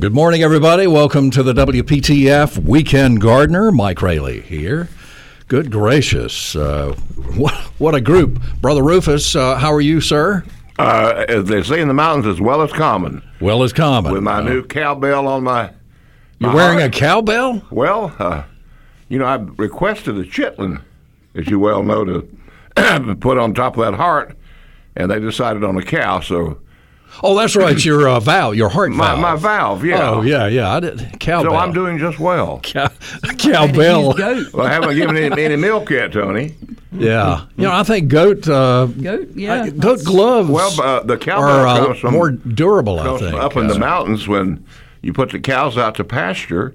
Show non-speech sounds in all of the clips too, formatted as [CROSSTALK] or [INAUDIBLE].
good morning, everybody. Welcome to the WPTF Weekend Gardener. Mike Raley here. Good gracious. Uh, what, what a group. Brother Rufus, uh, how are you, sir? Uh, as they say in the mountains, as well as common. Well as common. With my Uh, new cowbell on my. You're wearing heart. a cowbell? Well, uh, you know, I requested a chitlin, as you well know, to [CLEARS THROAT] put on top of that heart, and they decided on a cow. So Oh, that's right. Your uh, valve, your heart my, valve. my valve, yeah. Oh, yeah, yeah. I did. Cowbell. So I'm doing just well. [LAUGHS] Cow- cowbell. Goat. Well, I haven't given any, any milk yet, Tony. Yeah. You know, I think goat. Uh, Goat, yeah. I- goat gloves Well, uh, the cowbell are uh, comes from, more durable, I think. up in the Uh, mountains when you put the cows out to pasture,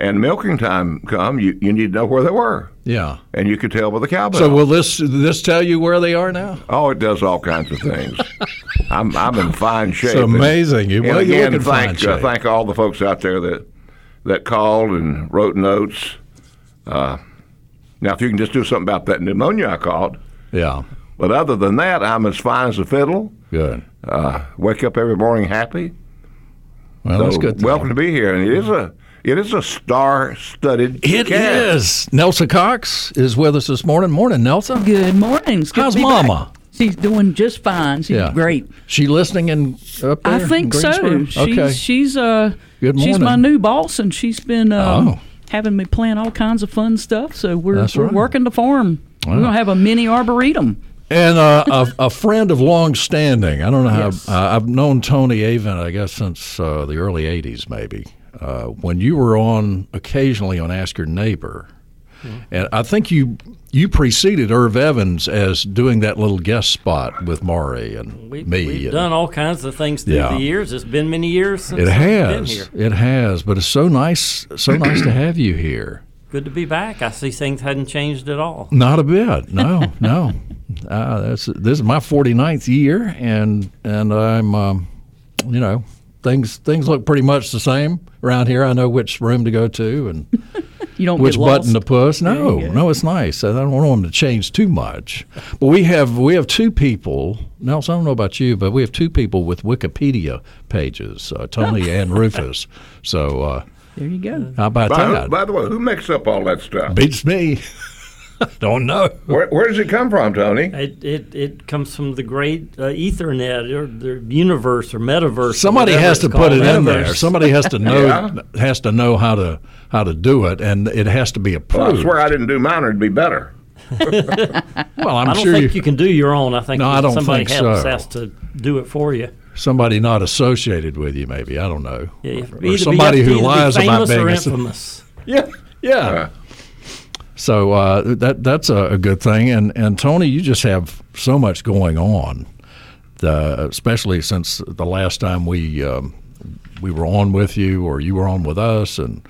and milking time come. You you need to know where they were, Yeah. and you could tell by the cowbell. So will this this tell you where they are now? Oh, it does all kinds of things. [LAUGHS] I'm I'm in fine shape. It's amazing. You- And, well, and again, in fine thank uh, thank all the folks out there that that called and wrote notes. Uh, now, if you can just do something about that pneumonia I caught, Yeah. but other than that, I'm as fine as a fiddle. Good. Uh, wake up every morning happy. Well, So that's good. to welcome know. to be here, and it is a it is a star-studded. It cast. is. Nelsa Cox is with us this morning. Morning, Nelsa. Good morning. Good How's to be back. Mama? She's doing just fine. She's Yeah. great. She listening in up there? I think so. Greensboro? She's Okay. she's uh Good morning. she's my new boss and she's been um, Oh. having me plan all kinds of fun stuff. So we're That's we're right. working the farm. Wow. We're gonna have a mini arboretum. And uh, a, a friend of long standing. I don't know how. Yes. Uh, I've known Tony Avent, I guess, since uh, the early '80s, maybe. Uh, when you were on occasionally on Ask Your Neighbor, Hmm. and I think you you preceded Irv Evans as doing that little guest spot with Maury and We, me. We've and- done all kinds of things through Yeah. the years. It's been many years since It has. here. It has. But it's so nice. So nice to have you here. Good to be back. I see things hadn't changed at all. Not a bit. No, [LAUGHS] no. Uh, that's this is my 49th year, and and I'm, um, you know, things things look pretty much the same around here. I know which room to go to and [LAUGHS] You don't which get button to push. No, no, it's nice. I don't want them to change too much. But we have we have two people. Nelsa, I don't know about you, but we have two people with Wikipedia pages, uh, Tony [LAUGHS] and Rufus. So uh, There you go. how about By, that? by the way, who makes up all that stuff? Beats me. [LAUGHS] [LAUGHS] don't know. Where, where does it come from, Tony? It, it, it comes from the great uh, Ethernet or the universe or metaverse. Somebody whatever has to put it called. in there. Somebody has to [LAUGHS] know Yeah. has to know how to how to do it, and it has to be Well, approved. I swear I didn't do mine, or it'd be better. [LAUGHS] well, I'm I don't sure think you, you can do your own. I think No, I don't somebody think so. has to do it for you. somebody not associated with you, maybe I don't know, Yeah, you or somebody be, who lies be about famous or being. a- infamous. Yeah, yeah. Uh, So uh, that that's a, a good thing, and and Tony, you just have so much going on, the, especially since the last time we um, we were on with you, or you were on with us, and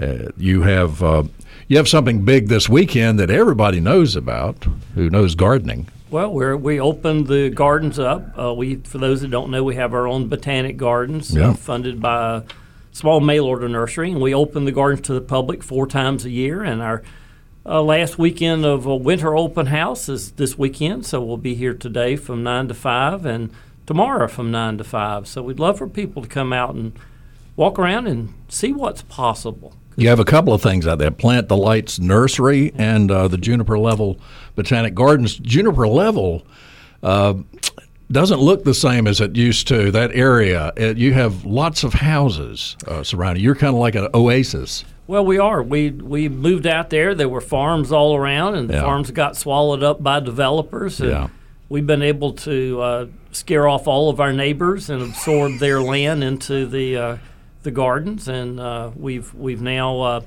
uh, you have uh, you have something big this weekend that everybody knows about, who knows gardening. Well, we're, we opened the gardens up. Uh, we, for those that don't know, we have our own botanic gardens Yeah. uh, funded by a small mail order nursery, and we open the gardens to the public four times a year. And our uh, last weekend of a winter open house is this weekend, so we'll be here today from nine to five, and tomorrow from nine to five. So we'd love for people to come out and walk around and see what's possible. You have a couple of things out there: Plant Delights Nursery and uh, the Juniper Level Botanic Gardens. Juniper Level uh, doesn't look the same as it used to. That area, it, you have lots of houses uh, surrounding. You're kind of like an oasis. Well, we are. We we moved out there. There were farms all around, and the Yeah. farms got swallowed up by developers. And Yeah. We've been able to uh, scare off all of our neighbors and absorb their [LAUGHS] land into the uh, the gardens, and uh, we've we've now. Uh,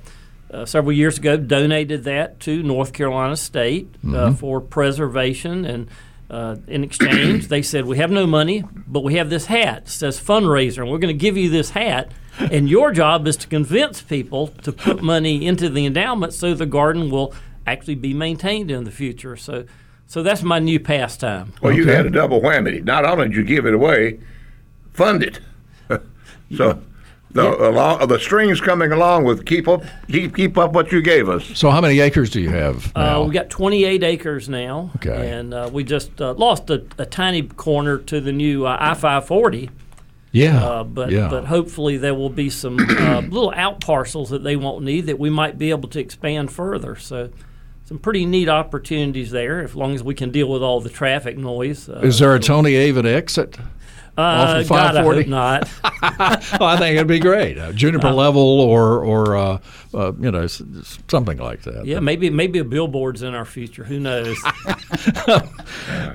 uh, several years ago, donated that to North Carolina State uh, for preservation, and Uh, in exchange, they said, We have no money, but we have this hat. It says fundraiser, and we're going to give you this hat. And your job is to convince people to put money into the endowment so the garden will actually be maintained in the future. So, so that's my new pastime. Well, you had a double whammy. Not only did you give it away, fund it. [LAUGHS] so the along, the strings coming along with keep up keep keep up what you gave us. So how many acres do you have now? Uh, we got 28 acres now, Okay. and uh, we just uh, lost a, a tiny corner to the new uh, I-540. yeah, Uh, but yeah. but hopefully there will be some uh, [COUGHS] little out parcels that they won't need that we might be able to expand further. So some pretty neat opportunities there, as long as we can deal with all the traffic noise. Uh, Is there a Tony Avent exit? Uh, God, I 540? hope not. [LAUGHS] well, I think it'd be great. Uh, juniper level or or uh, uh, you know something like that. yeah, maybe maybe a billboard's in our future. Who knows? [LAUGHS]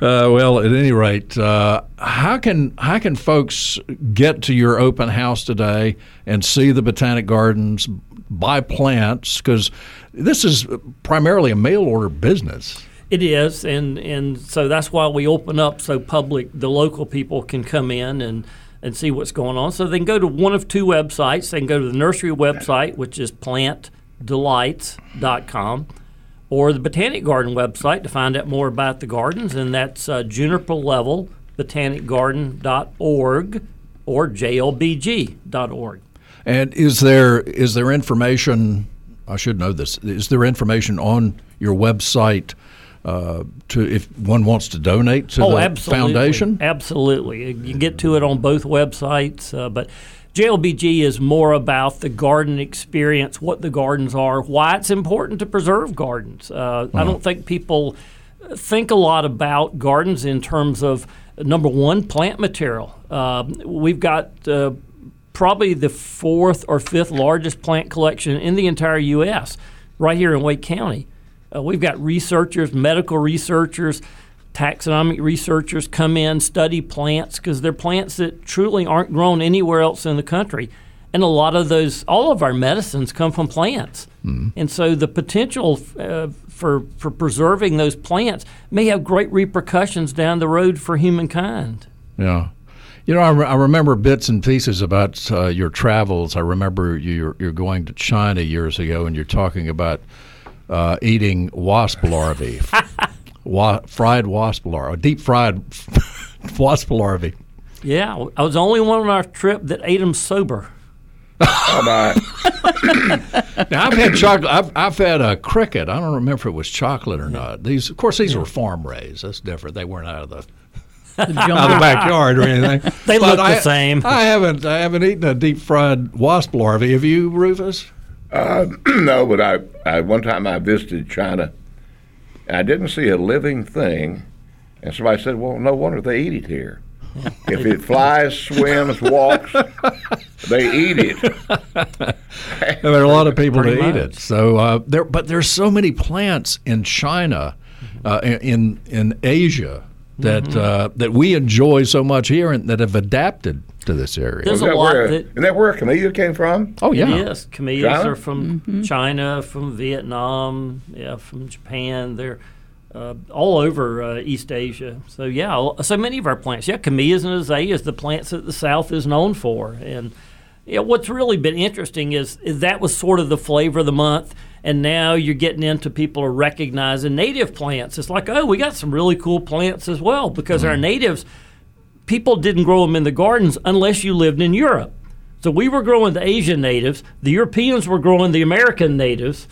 Uh, well, at any rate, uh, how can how can folks get to your open house today and see the botanic gardens, buy plants? Because this is primarily a mail order business. It is, and and so that's why we open up so public, the local people can come in and and see what's going on. So they can go to one of two websites. They can go to the nursery website, which is plantdelights.com, or the Botanic Garden website to find out more about the gardens, and that's uh, juniper level botanicgarden.org or jlbg.org. And is there is there information? I should know this. Is there information on your website uh, to if one wants to donate to oh, the absolutely. foundation? Absolutely. You can get to it on both websites, uh, but JLBG is more about the garden experience, what the gardens are, why it's important to preserve gardens. Uh, I don't think people think a lot about gardens in terms of number one, plant material. Um we've got uh, probably the fourth or fifth largest plant collection in the entire U.S. right here in Wake County. Uh, we've got researchers, medical researchers, taxonomic researchers come in, study plants because they're plants that truly aren't grown anywhere else in the country. And a lot of those, all of our medicines come from plants. And so the potential uh, for, for preserving those plants may have great repercussions down the road for humankind. Yeah. You know, I, re- I remember bits and pieces about uh, your travels. I remember you're, you're going to China years ago and you're talking about uh, eating wasp larvae, [LAUGHS] Wa- fried wasp larvae, deep fried [LAUGHS] wasp larvae. Yeah, I was the only one on our trip that ate them sober. Oh my! [LAUGHS] Now, I've had chocolate. I've, I've had a cricket. I don't remember if it was chocolate or not. These, of course, these were farm raised. That's different. They weren't out of the out of the backyard or anything. They But look the I- same. I haven't. I haven't eaten a deep fried wasp larvae. Have you, Rufus? [CLEARS THROAT] no, but I, I one time I visited China, and I didn't see a living thing, and somebody said, "Well, no wonder they eat it here. [LAUGHS] if it flies, swims, walks, they eat it." [LAUGHS] There are a lot of people to Pretty eat much. it. So uh, there, but there's so many plants in China, uh, in in Asia that Mm-hmm. uh, that we enjoy so much here and that have adapted to this area. There's Is a that lot where, that isn't that where camellia came from? oh yeah, yes, Camellias China? are from China, from Vietnam, yeah, from Japan. They're uh, all over uh, East Asia. So yeah, so many of our plants. Yeah, camellias and azaleas, the plants that the South is known for. And yeah, what's really been interesting is, is that was sort of the flavor of the month. And now you're getting into people are recognizing native plants. It's like, oh, we got some really cool plants as well because our natives people didn't grow them in the gardens unless you lived in Europe. So we were growing the Asian natives, the Europeans were growing the American natives.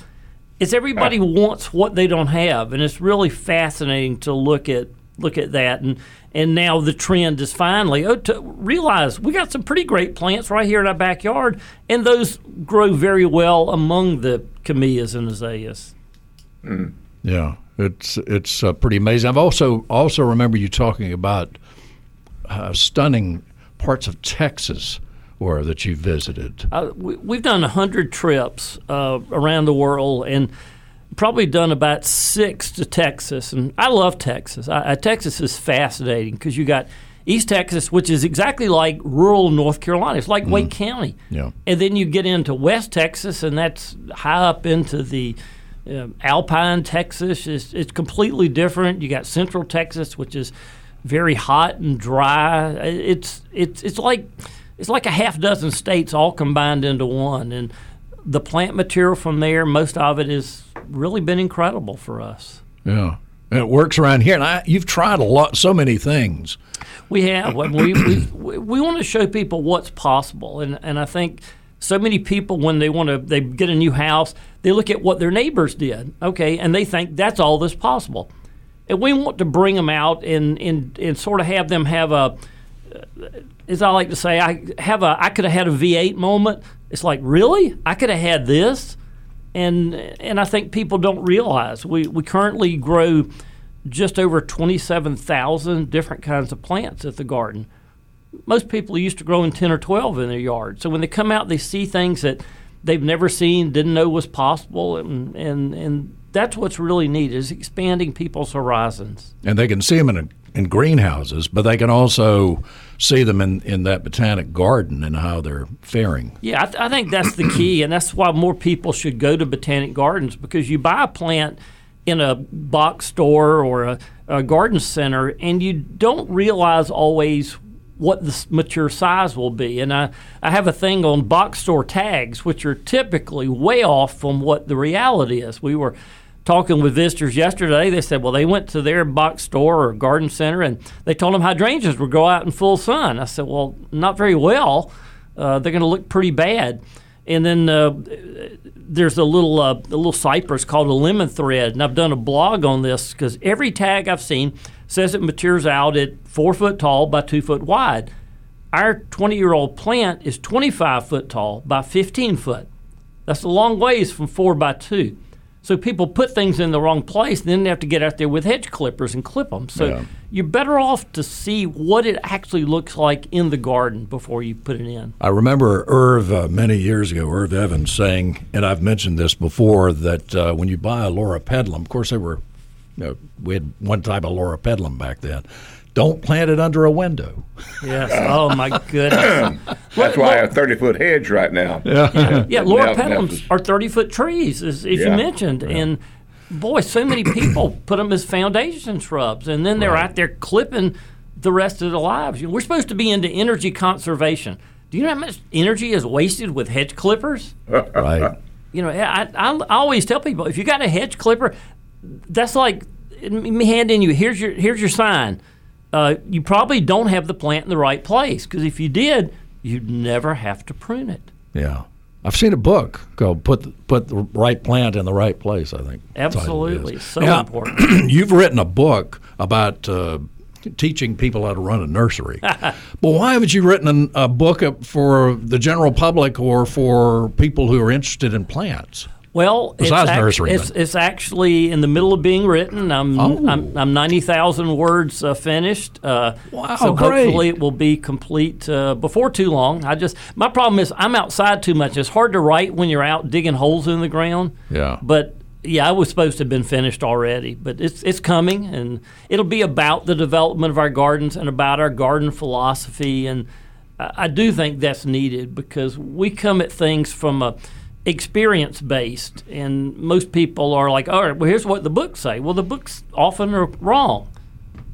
It's everybody wants what they don't have, and it's really fascinating to look at look at that. And and now the trend is finally oh to realize we got some pretty great plants right here in our backyard, and those grow very well among the camellias and azaleas. Yeah, it's it's uh, pretty amazing. I've also also remember you talking about uh, stunning parts of Texas where that you visited. Uh, we, we've done a hundred trips uh, around the world, and probably done about six to Texas. And I love Texas. I, I, Texas is fascinating because you got East Texas, which is exactly like rural North Carolina. It's like Wake County. Yeah. And then you get into West Texas, and that's high up into the Um, Alpine, Texas is it's completely different. You got Central Texas, which is very hot and dry. It's it's it's like it's like a half dozen states all combined into one, and the plant material from there, most of it has really been incredible for us. Yeah. And it works around here. And I, you've tried a lot, so many things. We have. we, we, we, we want to show people what's possible. And, and I think so many people, when they want to, they get a new house, they look at what their neighbors did, okay, and they think that's all that's possible. And we want to bring them out and, and, and sort of have them have a, as I like to say, I have a, I could have had a V8 moment. It's like, really? I could have had this? and and I think people don't realize we, we currently grow just over 27,000 different kinds of plants at the garden. Most people used to growing 10 or 12 in their yard. So when they come out, they see things that they've never seen, didn't know was possible, and and, and that's what's really neat is expanding people's horizons. And they can see them in a, in greenhouses, but they can also see them in, in that botanic garden and how they're faring. Yeah, I, th- I think that's the [CLEARS THROAT] key, and that's why more people should go to botanic gardens because you buy a plant in a box store or a, a garden center, and you don't realize always what the mature size will be. And I, I have a thing on box store tags, which are typically way off from what the reality is. We were talking with visitors yesterday, they said, well, they went to their box store or garden center and they told them hydrangeas would grow out in full sun. I said, well, not very well. Uh, they're going to look pretty bad. And then uh, there's a little uh, a little cypress called a lemon thread, and I've done a blog on this because every tag I've seen says it matures out at four foot tall by two foot wide. Our 20 year old plant is 25 foot tall by 15 foot. That's a long ways from four by two. So people put things in the wrong place, and then they have to get out there with hedge clippers and clip them. So Yeah. you're better off to see what it actually looks like in the garden before you put it in. I remember Irv uh, many years ago, Irv Evans saying, and I've mentioned this before, that uh, when you buy a Loropetalum, of course, they were, you know, we had one type of Loropetalum back then. Don't plant it under a window. Yes. oh my goodness. [LAUGHS] That's why I have a 30 foot hedge right now. Yeah, [LAUGHS] Laura Yeah, pedlums that's- are 30 foot trees, as, as you Yeah. mentioned. And boy, so many people [CLEARS THROAT] put them as foundation shrubs, and then they're Right. out there clipping the rest of their lives. You know, We're supposed to be into energy conservation. Do you know how much energy is wasted with hedge clippers? [LAUGHS] Right. You know, I, I, I always tell people if you got a hedge clipper, that's like me handing you here's your here's your sign. Uh, you probably don't have the plant in the right place because if you did, you'd never have to prune it. yeah. I've seen a book go "Put the, Put the Right Plant in the Right Place." I think. Absolutely, so Now, important. [CLEARS THROAT] you've written a book about uh, teaching people how to run a nursery. [LAUGHS] but why haven't you written a book for the general public or for people who are interested in plants? Well, it's, Besides act- it's, it's actually in the middle of being written. I'm Oh. I'm, I'm ninety thousand words uh, finished. Uh, Wow, So great. hopefully it will be complete uh, before too long. I just my problem is I'm outside too much. It's hard to write when you're out digging holes in the ground. Yeah. But yeah, I was supposed to have been finished already, but it's it's coming, and it'll be about the development of our gardens and about our garden philosophy, and I, I do think that's needed because we come at things from a experience based, and most people are like, all right, well, here's what the books say. Well, the books often are wrong.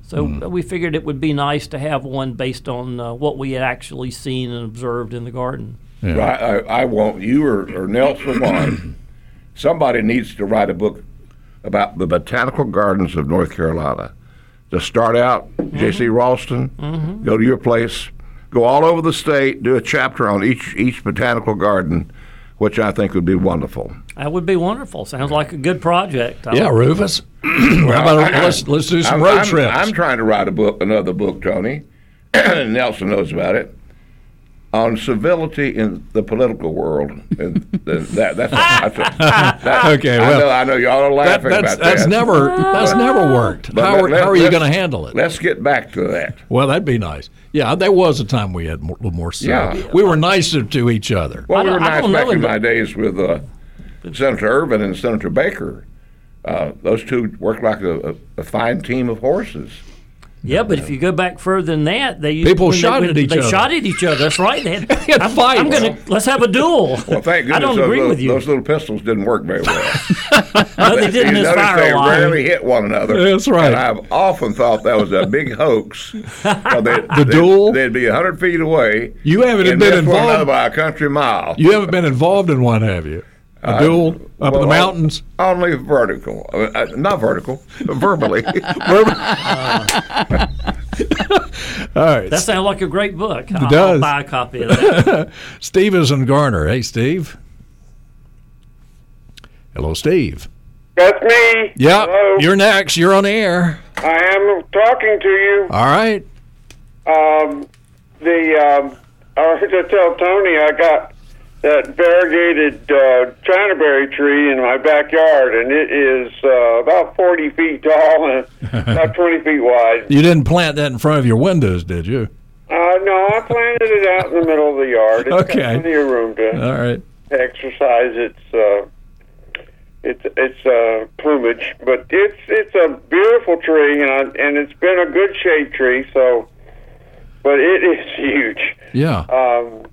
So hmm. we figured it would be nice to have one based on uh, what we had actually seen and observed in the garden. I, I, I want you or, or Nelson Wan. Somebody needs to write a book about the botanical gardens of North Carolina. To start out, mm-hmm. J.C. Raulston, mm-hmm. go to your place, go all over the state, do a chapter on each each botanical garden, which I think would be wonderful. That would be wonderful. Sounds like a good project. I Yeah, Rufus. [CLEARS THROAT] How about let's let's do some I'm, road I'm- trips. I'm trying to write a book, another book, Tony. [CLEARS THROAT] Nelsa knows about it. On civility in the political world, and that, that's, a, that's a, that, [LAUGHS] Okay, I know, I know y'all are That- laughing that's about that's that. never that's never worked. But How, are- let- how are you going to handle it? Let's get back to that. Well, that'd be nice. Yeah, there was a time we had a little more. Yeah. Yeah, we were nicer to each other. Well, I we were I nice don't back in in my days with uh, Senator Ervin and Senator Baker. Uh, those two worked like a, a, a fine team of horses. Yeah, but if you go back further than that, they People when they- shot when at each they other. They shot at each other. That's right. They had, [LAUGHS] had I'm, fights. I'm gonna let's have a duel. [LAUGHS] Well, thank goodness I don't agree little, with you. those little pistols didn't work very well. [LAUGHS] no, they didn't you notice misfire they a lot. rarely hit one another. That's right. And I've often thought that was a big hoax. the The duel? They'd be hundred feet away. You haven't and been miss one another involved. by a country mile. You haven't been involved in one, have you? A duel up in well, the mountains. Only vertical, uh, uh, not vertical, [LAUGHS] verbally. [LAUGHS] [LAUGHS] All right. That sounds like a great book. I'll, does. I'll buy a copy of that. Steve is in Garner. Hey, Steve. Hello, Steve. That's me. Yeah, you're next. You're on the air. I am talking to you. All right. Um, the um, I was to tell Tony I got that variegated uh, Chinaberry tree in my backyard, and it is uh, about forty feet tall and [LAUGHS] about twenty feet wide. You didn't plant that in front of your windows, did you? Uh, no, I planted it out in the middle of the yard. It's Okay. got plenty of room to All right. exercise its uh, its its uh, plumage. But it's it's a beautiful tree, and I, and it's been a good shade tree. So, but it is [LAUGHS] huge. Yeah. Um,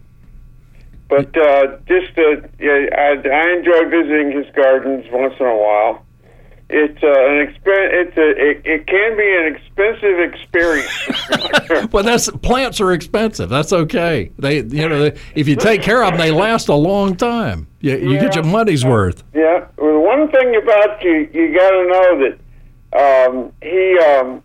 but uh, just uh, yeah, I, I enjoy visiting his gardens once in a while. It's uh, an expen- It's a it, it can be an expensive experience. [LAUGHS] [LAUGHS] Well, that's plants are expensive. That's okay. They, you know, they, if you take care of them, they last a long time. You, you get your money's worth. Yeah. Well, one thing about you, you got to know that um, he, um,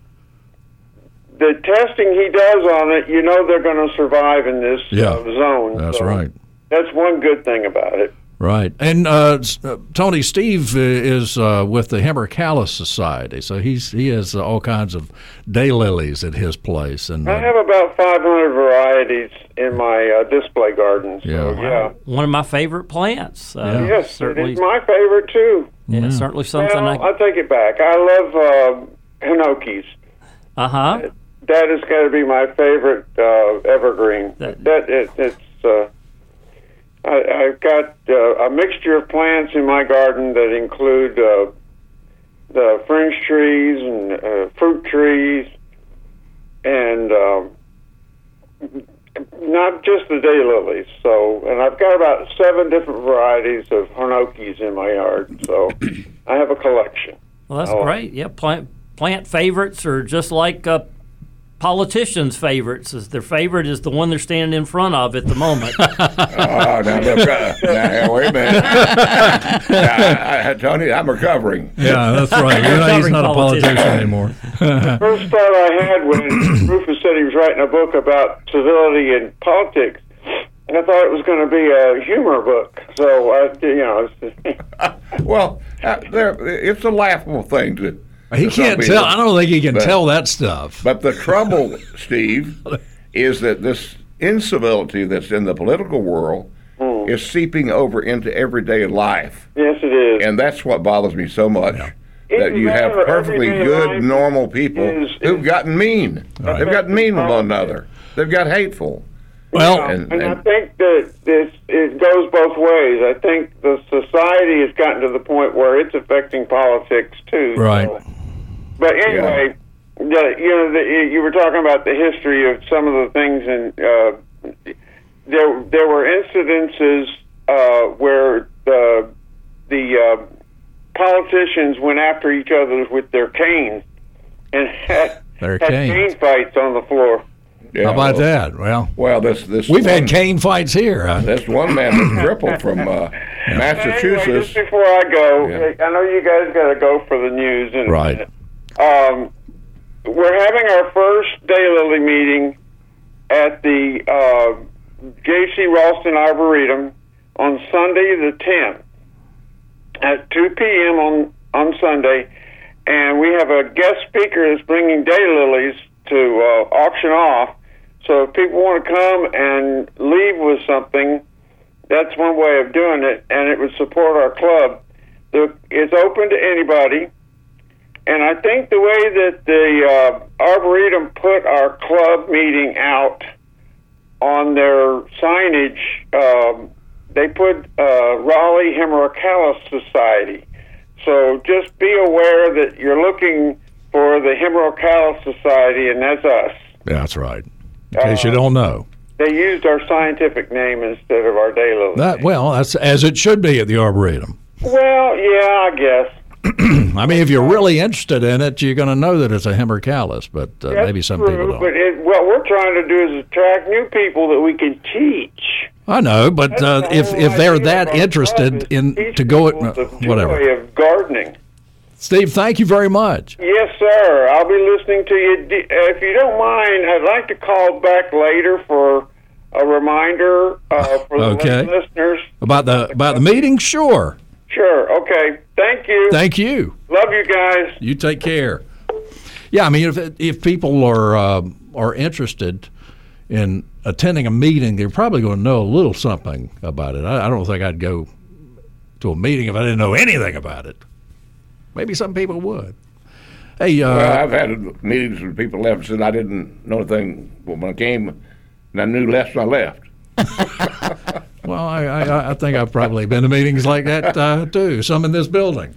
the testing he does on it, you know they're going to survive in this Yeah. uh, zone. That's So right. That's one good thing about it. Right. And uh, uh, Tony Steve uh, is uh, with the Hemerocallis Society, so he's he has uh, all kinds of daylilies at his place. And I uh, have about 500 varieties in my uh, display garden. So, Yeah. yeah. One of my favorite plants. Uh, Yeah. Yes, certainly. it's my favorite too. yeah, certainly something. Well, I, I take it back. I love uh, hinokis. uh huh. That is going to be my favorite uh, evergreen. That- That, it, it's. I, I've got uh, a mixture of plants in my garden that include uh, the fringe trees and uh, fruit trees, and um, not just the daylilies. So, and I've got about seven different varieties of hinokis in my yard. So, [CLEARS THROAT] I have a collection. Well, that's Oh. great. Yeah, plant plant favorites are just like uh, politicians' favorites. Is their favorite is the one they're standing in front of at the moment. [LAUGHS] Oh, now, look, uh, now, wait a minute. [LAUGHS] Now, I, I, Tony, I'm recovering. yeah, that's right. You're not, he's not a politician. politician anymore. [LAUGHS] first thought I had when [CLEARS THROAT] Rufus said he was writing a book about civility and politics, I thought it was going to be a humor book. So I, you know, Well, uh, there, it's a laughable thing to. He can't people. tell. I don't think he can But- tell that stuff. But the trouble, [LAUGHS] Steve, is that this incivility that's in the political world hmm. is seeping over into everyday life. yes, it is. And that's what bothers me so much. That Even you have perfectly good, normal people is- who've gotten mean. They've gotten mean with one another. They've got hateful. well, And, and I think that this it goes both ways. I think the society has gotten to the point where it's affecting politics too. Right. So- But anyway, the, you know, the, you were talking about the history of some of the things, and uh, there there were incidences uh, where the the uh, politicians went after each other with their canes and had, Their had canes. cane fights on the floor. yeah, how about well, that? Well, Well, this this we've had cane fights here. huh? This one man was crippled from uh, Anyway, Massachusetts. just before I go, Yeah. I know you guys got to go for the news. In a Right. Um, we're having our first daylily meeting at the uh, J.C. Raulston Arboretum on Sunday the 10th at 2 p.m. on on Sunday, and we have a guest speaker that's bringing daylilies to uh, auction off. So if people want to come and leave with something, that's one way of doing it, and it would support our club. The, it's open to anybody, and I think the way that the uh, Arboretum put our club meeting out on their signage, um, they put uh, Raleigh Hemerocallis Society. So just be aware that you're looking for the Hemerocallis Society, and that's us. Yeah, that's right. In case you don't know. They used our scientific name instead of our daylily. That well, that's as it should be at the Arboretum. well, yeah, I guess. [CLEARS THROAT] I mean, if you're really interested in it, you're going to know that it's a hemerocallis, but uh, maybe some true, people don't. But it, what we're trying to do is attract new people that we can teach. I know, but uh, the if if they're that of our club interested in to go people the whatever. of gardening. Steve, thank you very much. Yes, sir. I'll be listening to you. Uh, If you don't mind, I'd like to call back later for a reminder uh, for the Okay. listeners. About the about the meeting, sure. Sure. Okay. Thank you. Thank you. Love you guys. You take care. Yeah, I mean, if if people are uh, are interested in attending a meeting, they're probably going to know a little something about it. I, I don't think I'd go to a meeting if I didn't know anything about it. Maybe some people would. Hey, uh, Well, I've had meetings with people left and I didn't know anything when I came, and I knew less when I left. [LAUGHS] Well, I, I, I think I've probably been to meetings like that uh, too. Some in this building.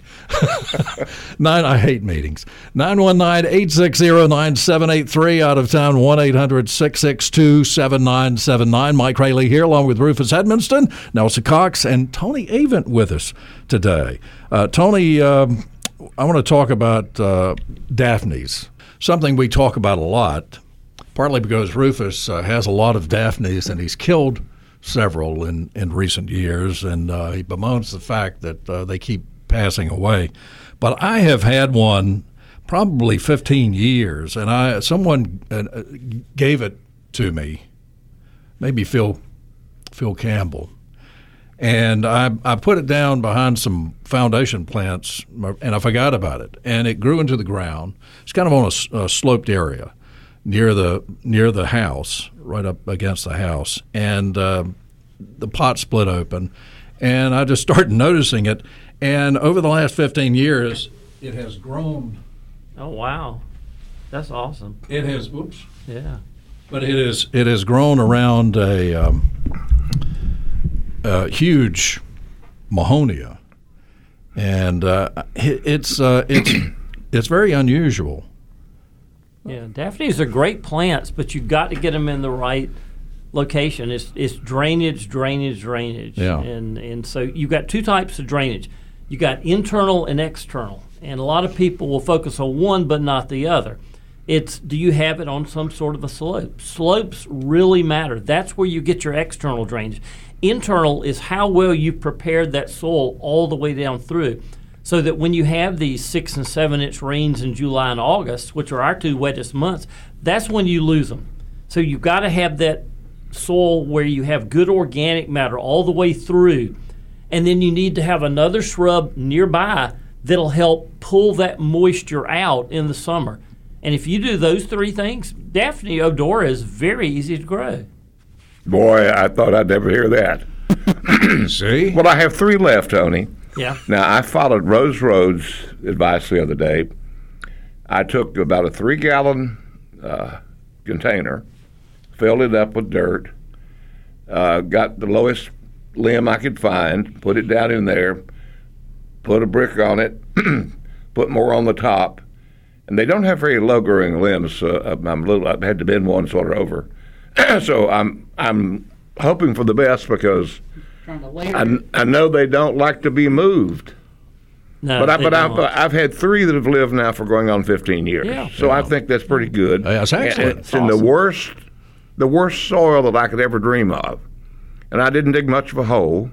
[LAUGHS] Nine. I hate meetings. 919-860-9783 out of town 1-800-662-7979. Mike Raley here along with Rufus Edmisten, Nelsa Cox, and Tony Avent with us today. Uh, Tony, um, I want to talk about uh, Daphnes, something we talk about a lot, partly because Rufus uh, has a lot of Daphnes and he's killed several in, in recent years, and uh, he bemoans the fact that uh, they keep passing away. But I have had one probably 15 years, and I someone uh, uh, gave it to me, maybe Phil Phil Campbell, and I I put it down behind some foundation plants, and I forgot about it, and it grew into the ground. It's kind of on a sloped area near the near the house, right up against the house, and uh, the pot split open, and I just [LAUGHS] started noticing it, and over the last 15 years, it has grown. Oh wow, that's awesome. It has whoops. Yeah. But it is it has grown around a, um, a huge mahonia, and uh, it, it's uh, it's [COUGHS] it's very unusual. Yeah, Daphnes are great plants, but you've got to get them in the right location. It's it's drainage, drainage, drainage. Yeah. And and so you've got two types of drainage. You got internal and external, and a lot of people will focus on one but not the other. It's do you have it on some sort of a slope? Slopes really matter. That's where you get your external drainage. Internal is how well you've prepared that soil all the way down through so that when you have these six and seven inch rains in July and August, which are our two wettest months, that's when you lose them. So you've got to have that soil where you have good organic matter all the way through, and then you need to have another shrub nearby that'll help pull that moisture out in the summer. And if you do those three things, Daphne odora is very easy to grow. Boy, I thought I'd never hear that. [COUGHS] See, Well, I have three left, Tony. Yeah. Now, I followed Rose Rhodes' advice the other day. I took about a three gallon uh, container, filled it up with dirt, uh, got the lowest limb I could find, put it down in there, put a brick on it, [CLEARS THROAT] put more on the top. And they don't have very low growing limbs. So I'm a little, I had to bend one sort of over. [CLEARS THROAT] so I'm, I'm hoping for the best because Trying to layer I. I know they don't like to be moved. No, But I, but I've. I've had three that have lived now for going on 15 years. Yeah. So I think that's pretty good. Yeah, that's And excellent. It's in the worst, the worst soil that I could ever dream of, and I didn't dig much of a hole,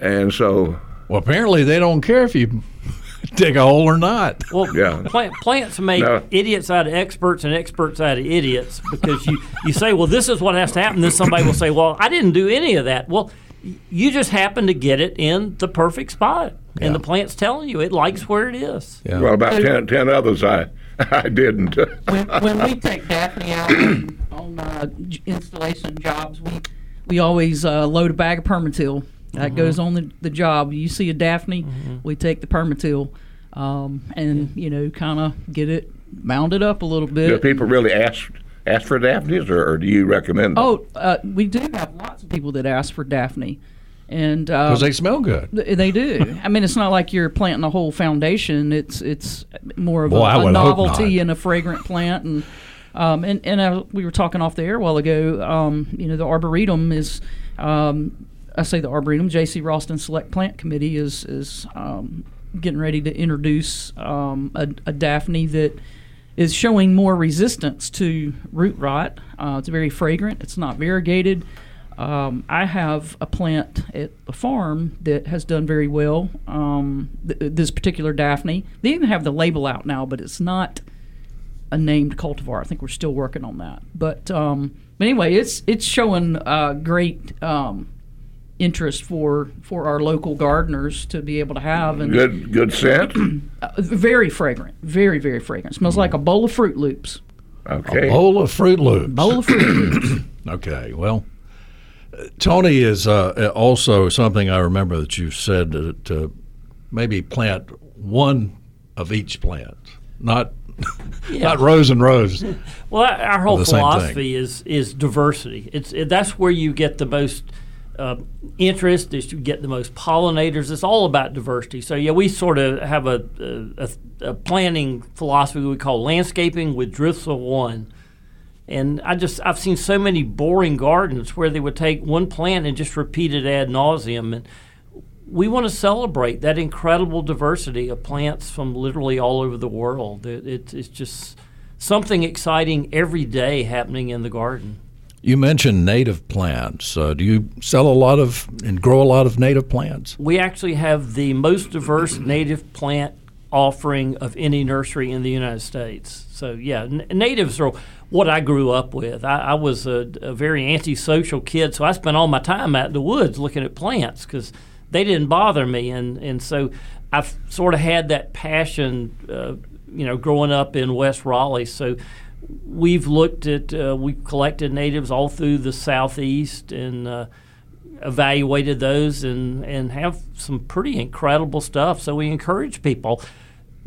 and so well, apparently they don't care if you [LAUGHS] dig a hole or not. Well, Yeah. plant, plants make No. idiots out of experts and experts out of idiots because you, you say, well, this is what has to happen. Then somebody will say, well, I didn't do any of that. Well, y- you just happen to get it in the perfect spot. Yeah. And the plant's telling you it likes where it is. Yeah. well about 10, 10 others I [LAUGHS] I didn't. when, when we [LAUGHS] take Daphne out on, on uh, installation jobs, we we always uh, load a bag of PermaTill. That goes on the, the job. You see a Daphne, we take the PermaTill, um, and you know, kind of get it mounded up a little bit. do bit. people really ask ask for daphnes, or, or do you recommend them? Oh, uh, we do have lots of people that ask for Daphne, and uh, Because they smell good. th- they do. I mean, it's not like you're planting a whole foundation. It's it's more of Boy, I a, a would hope novelty and a fragrant plant. And um, and and uh, we were talking off the air a while ago. Um, you know, the arboretum is. Um, I say the arboretum. J.C. Raulston Select Plant Committee is is um, getting ready to introduce um, a, a Daphne that is showing more resistance to root rot. Uh, it's very fragrant. It's not variegated. Um, I have a plant at the farm that has done very well. Um, th- this particular Daphne. They even have the label out now, but it's not a named cultivar. I think we're still working on that. But um, but anyway, it's it's showing uh, great um, interest for for our local gardeners to be able to have and Good, good scent. [CLEARS THROAT] uh, very fragrant, very very fragrant. Smells like a bowl of Fruit Loops. Okay. A bowl of Fruit Loops. Bowl of Fruit Loops. [CLEARS THROAT] Okay, well, Tony is uh, also something I remember that you said to, to maybe plant one of each plant, not not rows and rows. Well, our- our whole the thing. philosophy is is diversity. It's it, that's where you get the most uh, interest. Is you get the most pollinators. It's all about diversity. So yeah, we sort of have a a, a, a planning philosophy we call landscaping with drifts of one. And I just I've seen so many boring gardens where they would take one plant and just repeat it ad nauseum. And we want to celebrate that incredible diversity of plants from literally all over the world. It, it, it's just something exciting every day happening in the garden. You mentioned native plants. Uh, do you sell a lot of and grow a lot of native plants? We actually have the most diverse native plant offering of any nursery in the United States. So yeah, n- natives are what I grew up with. I, I was a, a very antisocial kid, so I spent all my time out in the woods looking at plants because they didn't bother me, and and so I've sort of had that passion, uh, you know, growing up in West Raleigh. So we've looked at uh, we've collected natives all through the southeast and. Uh, evaluated those and, and have some pretty incredible stuff. So we encourage people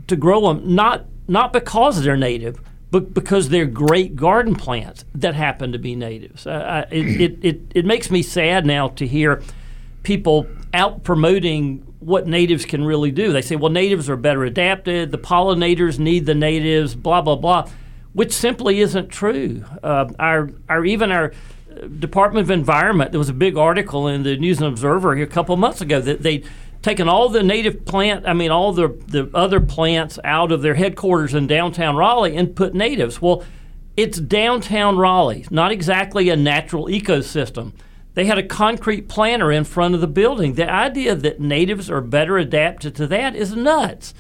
to grow them not not because they're native, but because they're great garden plants that happen to be natives. Uh, I- it, it, it, it makes me sad now to hear people out promoting what natives can really do. They say, well, natives are better adapted, the pollinators need the natives, blah, blah, blah, which simply isn't true. Uh, our, our, even our Department of Environment, there was a big article in the News and Observer a couple months ago that they'd taken all the native plant, I mean, all the, the other plants out of their headquarters in downtown Raleigh and put natives. Well, it's downtown Raleigh, not exactly a natural ecosystem. They had a concrete planter in front of the building. The idea that natives are better adapted to that is nuts.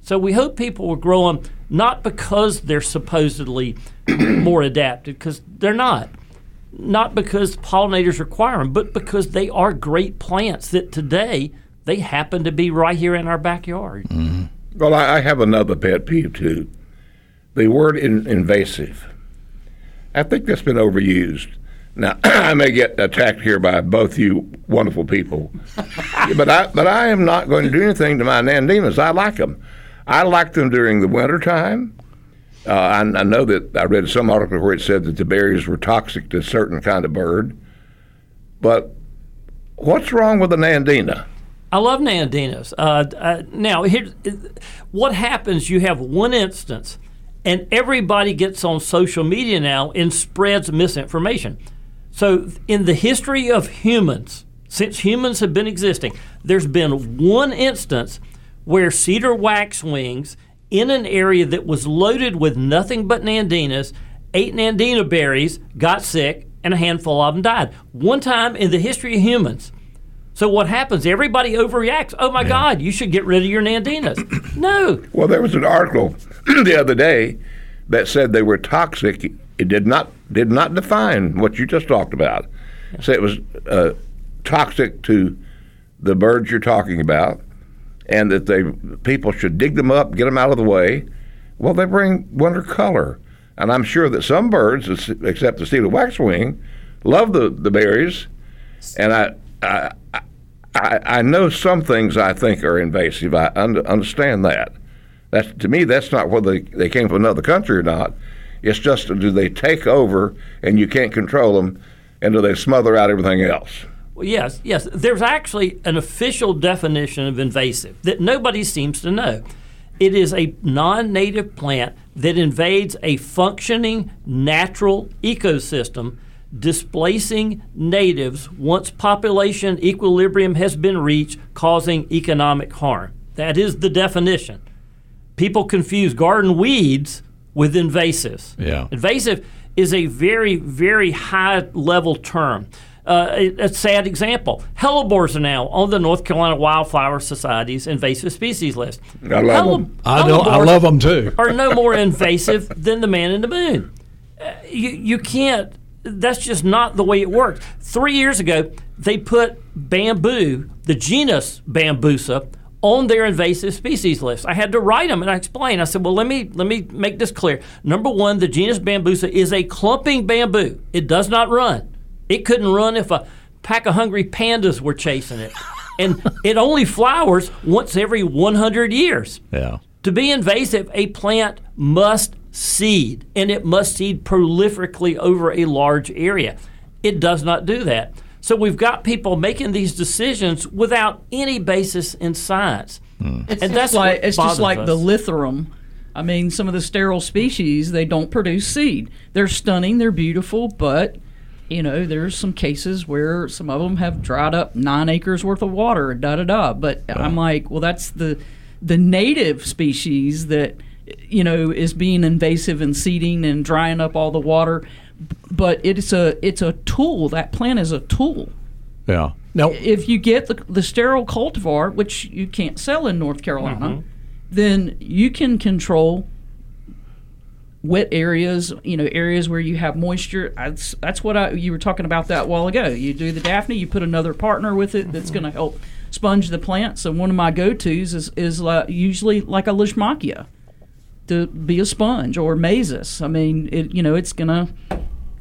So we hope people will grow them not because they're supposedly [CLEARS THROAT] more adapted, because they're not. Not because pollinators require them, but because they are great plants that today they happen to be right here in our backyard. Mm-hmm. Well, I, I have another pet peeve too. The word in, invasive. I think that's been overused. Now, [CLEARS THROAT] I may get attacked here by both you wonderful people, [LAUGHS] but I but I am not going to do anything to my nandinas. I like them. I like them during the winter time. Uh, I, I know that I read some article where it said that the berries were toxic to a certain kind of bird. But what's wrong with the nandina? I love Nandinas. Uh, uh, now, here, what happens? You have one instance, and everybody gets on social media now and spreads misinformation. So, in the history of humans, since humans have been existing, there's been one instance where cedar waxwings in an area that was loaded with nothing but Nandinas ate Nandina berries, got sick, and a handful of them died. One time in the history of humans. So what happens? Everybody overreacts. Oh my God, you should get rid of your Nandinas. [COUGHS] no, Well, there was an article [CLEARS THROAT] the other day that said they were toxic. It did not did not define what you just talked about. Say it was uh, toxic to the birds you're talking about, and that they people should dig them up, get them out of the way. Well, they bring winter color, and I'm sure that some birds, except the cedar waxwing, love the, the berries, and I. I I, I know some things I think are invasive. I un- understand that. That's to me. That's not whether they came from another country or not. It's just do they take over and you can't control them, and do they smother out everything else? Well, yes, yes. There's actually an official definition of invasive that nobody seems to know. It is a non native plant that invades a functioning natural ecosystem, displacing natives once population equilibrium has been reached, causing economic harm. That is the definition. People confuse garden weeds with invasives. Yeah. Invasive is a very, very high level term. Uh, a, a sad example. Hellebores are now on the North Carolina Wildflower Society's invasive species list. I love 'em. I know. I love them too. Are no more invasive than the man in the moon. Uh, you, you can't. That's just not the way it works. Three years ago, they put bamboo, the genus Bambusa, on their invasive species list. I had to write them and I explained. I said, "Well, let me let me make this clear. Number one, the genus Bambusa is a clumping bamboo. It does not run. It couldn't run if a pack of hungry pandas were chasing it, and it only flowers once every 100 years." Yeah. To be invasive, a plant must seed, and it must seed prolifically over a large area. It does not do that. So we've got people making these decisions without any basis in science. Hmm. It's And that's like it's just bothers like the us. Lythrum. I mean, some of the sterile species they don't produce seed. They're stunning, they're beautiful, but you know, there's some cases where some of them have dried up nine acres worth of water. Da da da. But I'm like, well, that's the the native species that you know is being invasive and seeding and drying up all the water. But it's a it's a tool. That plant is a tool Yeah. Now, if you get the, the sterile cultivar, which you can't sell in North Carolina, mm-hmm. then you can control wet areas. You know, areas where you have moisture. That's that's what I you were talking about that a while ago. You do the Daphne, you put another partner with it that's going to help sponge the plant. So one of my go tos is is uh, usually like a Lysimachia to be a sponge or Mazus. I mean, it you know it's going to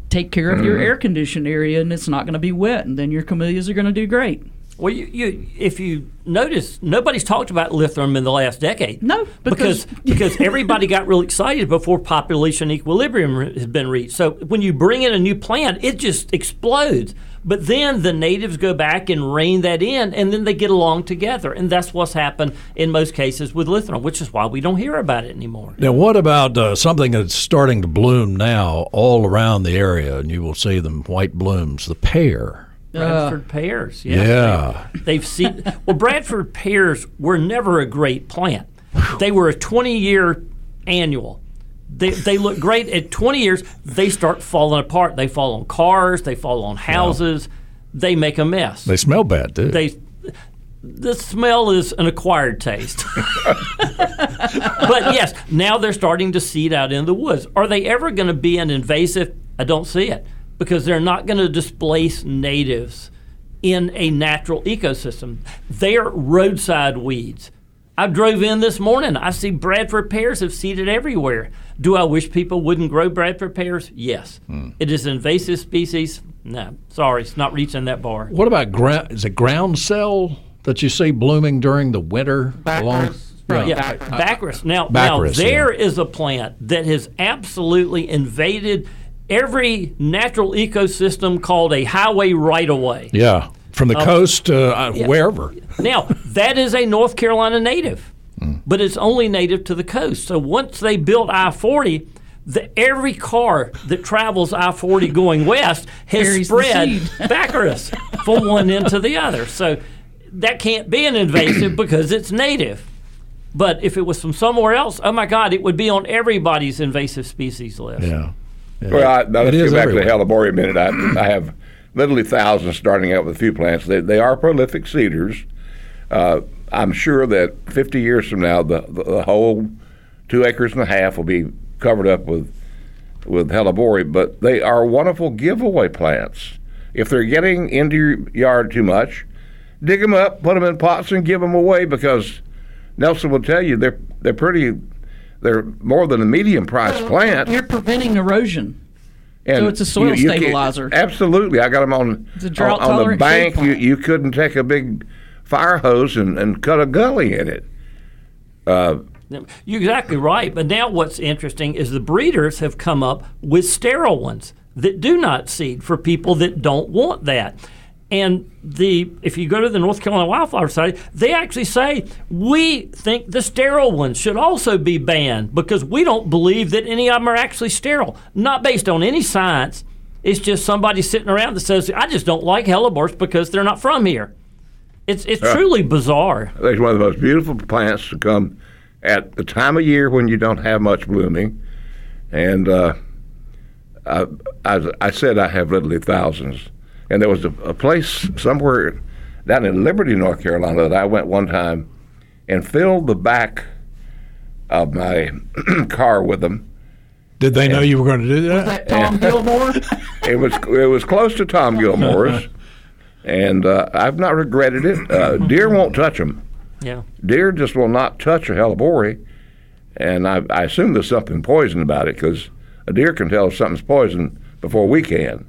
take care of your air conditioned area and it's not going to be wet and then your camellias are going to do great. Well, you, you, if you notice, nobody's talked about Lythrum in the last decade. No, because because- [LAUGHS] because everybody got real excited before population equilibrium has been reached. So when you bring in a new plant, it just explodes. But then the natives go back and rein that in, and then they get along together, and that's what's happened in most cases with Lythrum, which is why we don't hear about it anymore. now, what about uh, something that's starting to bloom now all around the area, and you will see them white blooms? The pear. Bradford uh. pears, yeah. Yeah. They've seen well. Bradford pears were never a great plant. They were a twenty-year annual. They, they look great at 20 years. They start falling apart. They fall on cars. They fall on houses. They make a mess. They smell bad too. They the smell is an acquired taste. [LAUGHS] but yes, now they're starting to seed out in the woods. Are they ever going to be an invasive? I don't see it because they're not going to displace natives in a natural ecosystem. They're roadside weeds. I drove in this morning. I see Bradford pears have seeded everywhere. Do I wish people wouldn't grow Bradford pears? Yes. Hmm. It is an invasive species. No, sorry, it's not reaching that bar. what about ground? Is it groundsel that you see blooming during the winter? along- Right. Yeah, Baccharis. Now, Baccharis, now there yeah. is a plant that has absolutely invaded every natural ecosystem called a highway right of way. Yeah, from the coast to uh, wherever. Now, that is a North Carolina native, Hmm. but it's only native to the coast. So once they built I 40, the, every car that travels I 40 going west has Carries spread seed. [LAUGHS] Baccharis from one end to the other. So that can't be an invasive [CLEARS THROAT] because it's native. But if it was from somewhere else, oh my God, it would be on everybody's invasive species list. Yeah. Well, I, now let's get back everywhere. to Hellebore a minute. I, I have literally thousands starting out with a few plants. They, they are prolific seeders. Uh, I'm sure that 50 years from now, the, the, the whole two acres and a half will be covered up with with hellebore. But they are wonderful giveaway plants. If they're getting into your yard too much, dig them up, put them in pots, and give them away because Nelsa will tell you they're they're pretty. They're more than a medium priced plant. You're preventing erosion. And So it's a soil you- you stabilizer. absolutely, I got them on It's a on, on the bank. You you couldn't take a big fire hose and, and cut a gully in it. Uh, You're exactly right. But now what's interesting is the breeders have come up with sterile ones that do not seed for people that don't want that. And the if you go to the North Carolina Wildflower Society, they actually say we think the sterile ones should also be banned because we don't believe that any of them are actually sterile. Not based on any science. It's just somebody sitting around that says, "I just don't like hellebores because they're not from here." It's it's truly bizarre. It's one of the most beautiful plants to come at the time of year when you don't have much blooming. And uh, I, I, I said I have literally thousands. And there was a, a place somewhere down in Liberty, North Carolina, that I went one time and filled the back of my [CLEARS THROAT] car with them. Did they know you were going to do that? Was That Tom [LAUGHS] Gilmore. It was it was close to Tom Gilmore's, [LAUGHS] and uh, I've not regretted it. Uh, deer won't touch them. Yeah. deer just will not touch a hellebore, and I, I assume there's something poison about it because a deer can tell if something's poison before we can.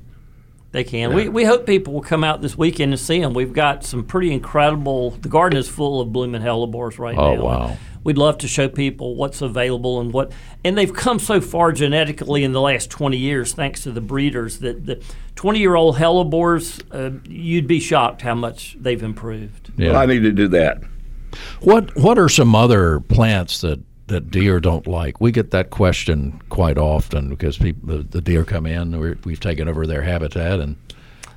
They can. We, we hope people will come out this weekend and see them. We've got some pretty incredible. The garden is full of blooming hellebores right Oh, now. wow. We'd love to show people what's available and what. And they've come so far genetically in the last 20 years, thanks to the breeders. That the 20 year old hellebores, uh, you'd be shocked how much they've improved. Yeah. Well, I need to do that. What What are some other plants that, that deer don't like? We get that question quite often because people the, the deer come in. We're, we've taken over their habitat, and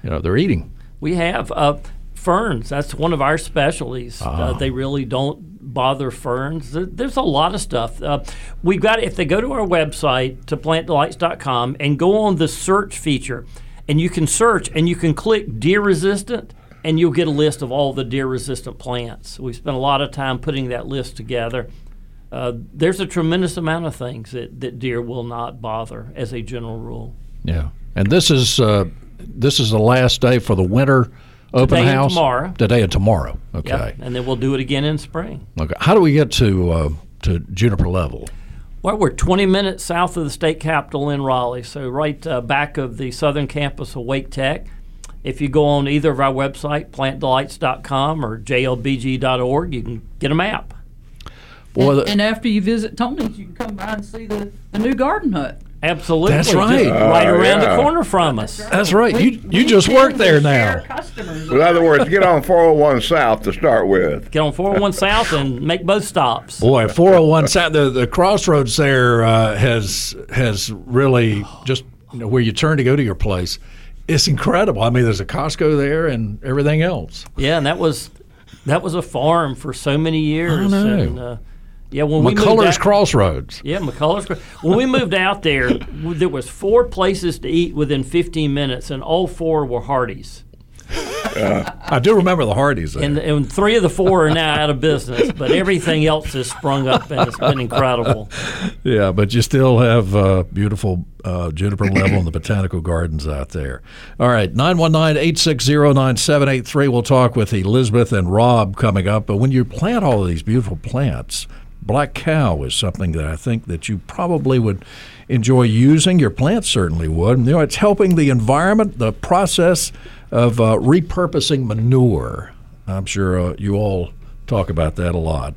you know they're eating. We have uh, ferns. That's one of our specialties. Uh, they really don't bother ferns. There's a lot of stuff. Uh, we've got if they go to our website to plantdelights.com and go on the search feature, and you can search and you can click deer resistant. And you'll get a list of all the deer resistant plants. We spent a lot of time putting that list together. Uh, there's a tremendous amount of things that, that deer will not bother as a general rule. Yeah, and this is uh, this is the last day for the winter open Today and house. tomorrow. Today and tomorrow. Okay. Yep. And then we'll do it again in spring. Okay. How do we get to uh, to Juniper Level? Well, we're 20 minutes south of the state capitol in Raleigh, so right uh, back of the southern campus of Wake Tech. If you go on either of our website, plantdelights.com or jlbg.org, you can get a map. Boy, and, the- and after you visit Tony's, you can come by and see the, the new garden hut. Absolutely. That's just right. right Oh, around yeah. the corner from us. That's right. We- You you we just work there now. Customers. In other words, get on 401 South to start with. Get on 401 South and make both stops. Boy, 401 South, the, the crossroads there uh, has has really just you know, where you turn to go to your place. It's incredible. I mean, there's a Costco there and everything else. Yeah, and that was that was a farm for so many years. I know. And, uh, yeah, when we moved out- Crossroads. Yeah, McCullough's. When we moved out there, there was four places to eat within 15 minutes, and all four were Hardee's. I do remember the Hardee's. And, and three of the four are now out of business, but everything else has sprung up, and it's been incredible. Yeah, but you still have uh, beautiful uh, juniper level in the botanical gardens out there. All right, 919-860-9783. We'll talk with Elizabeth and Rob coming up. But when you plant all of these beautiful plants, black cow is something that I think that you probably would enjoy using. Your plants certainly would. You know, it's helping the environment, the process of uh, repurposing manure. I'm sure uh, you all talk about that a lot.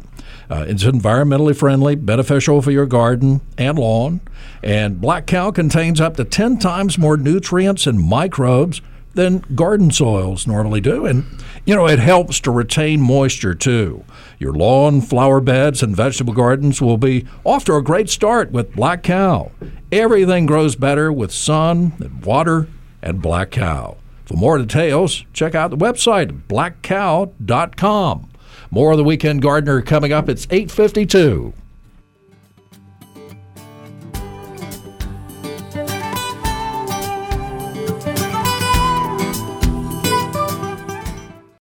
Uh, it's environmentally friendly, beneficial for your garden and lawn, and black cow contains up to 10 times more nutrients and microbes than garden soils normally do. And, you know, it helps to retain moisture too. Your lawn, flower beds, and vegetable gardens will be off to a great start with black cow. Everything grows better with sun and water and black cow. For more details, check out the website blackcow.com. More of the Weekend Gardener coming up. It's 852.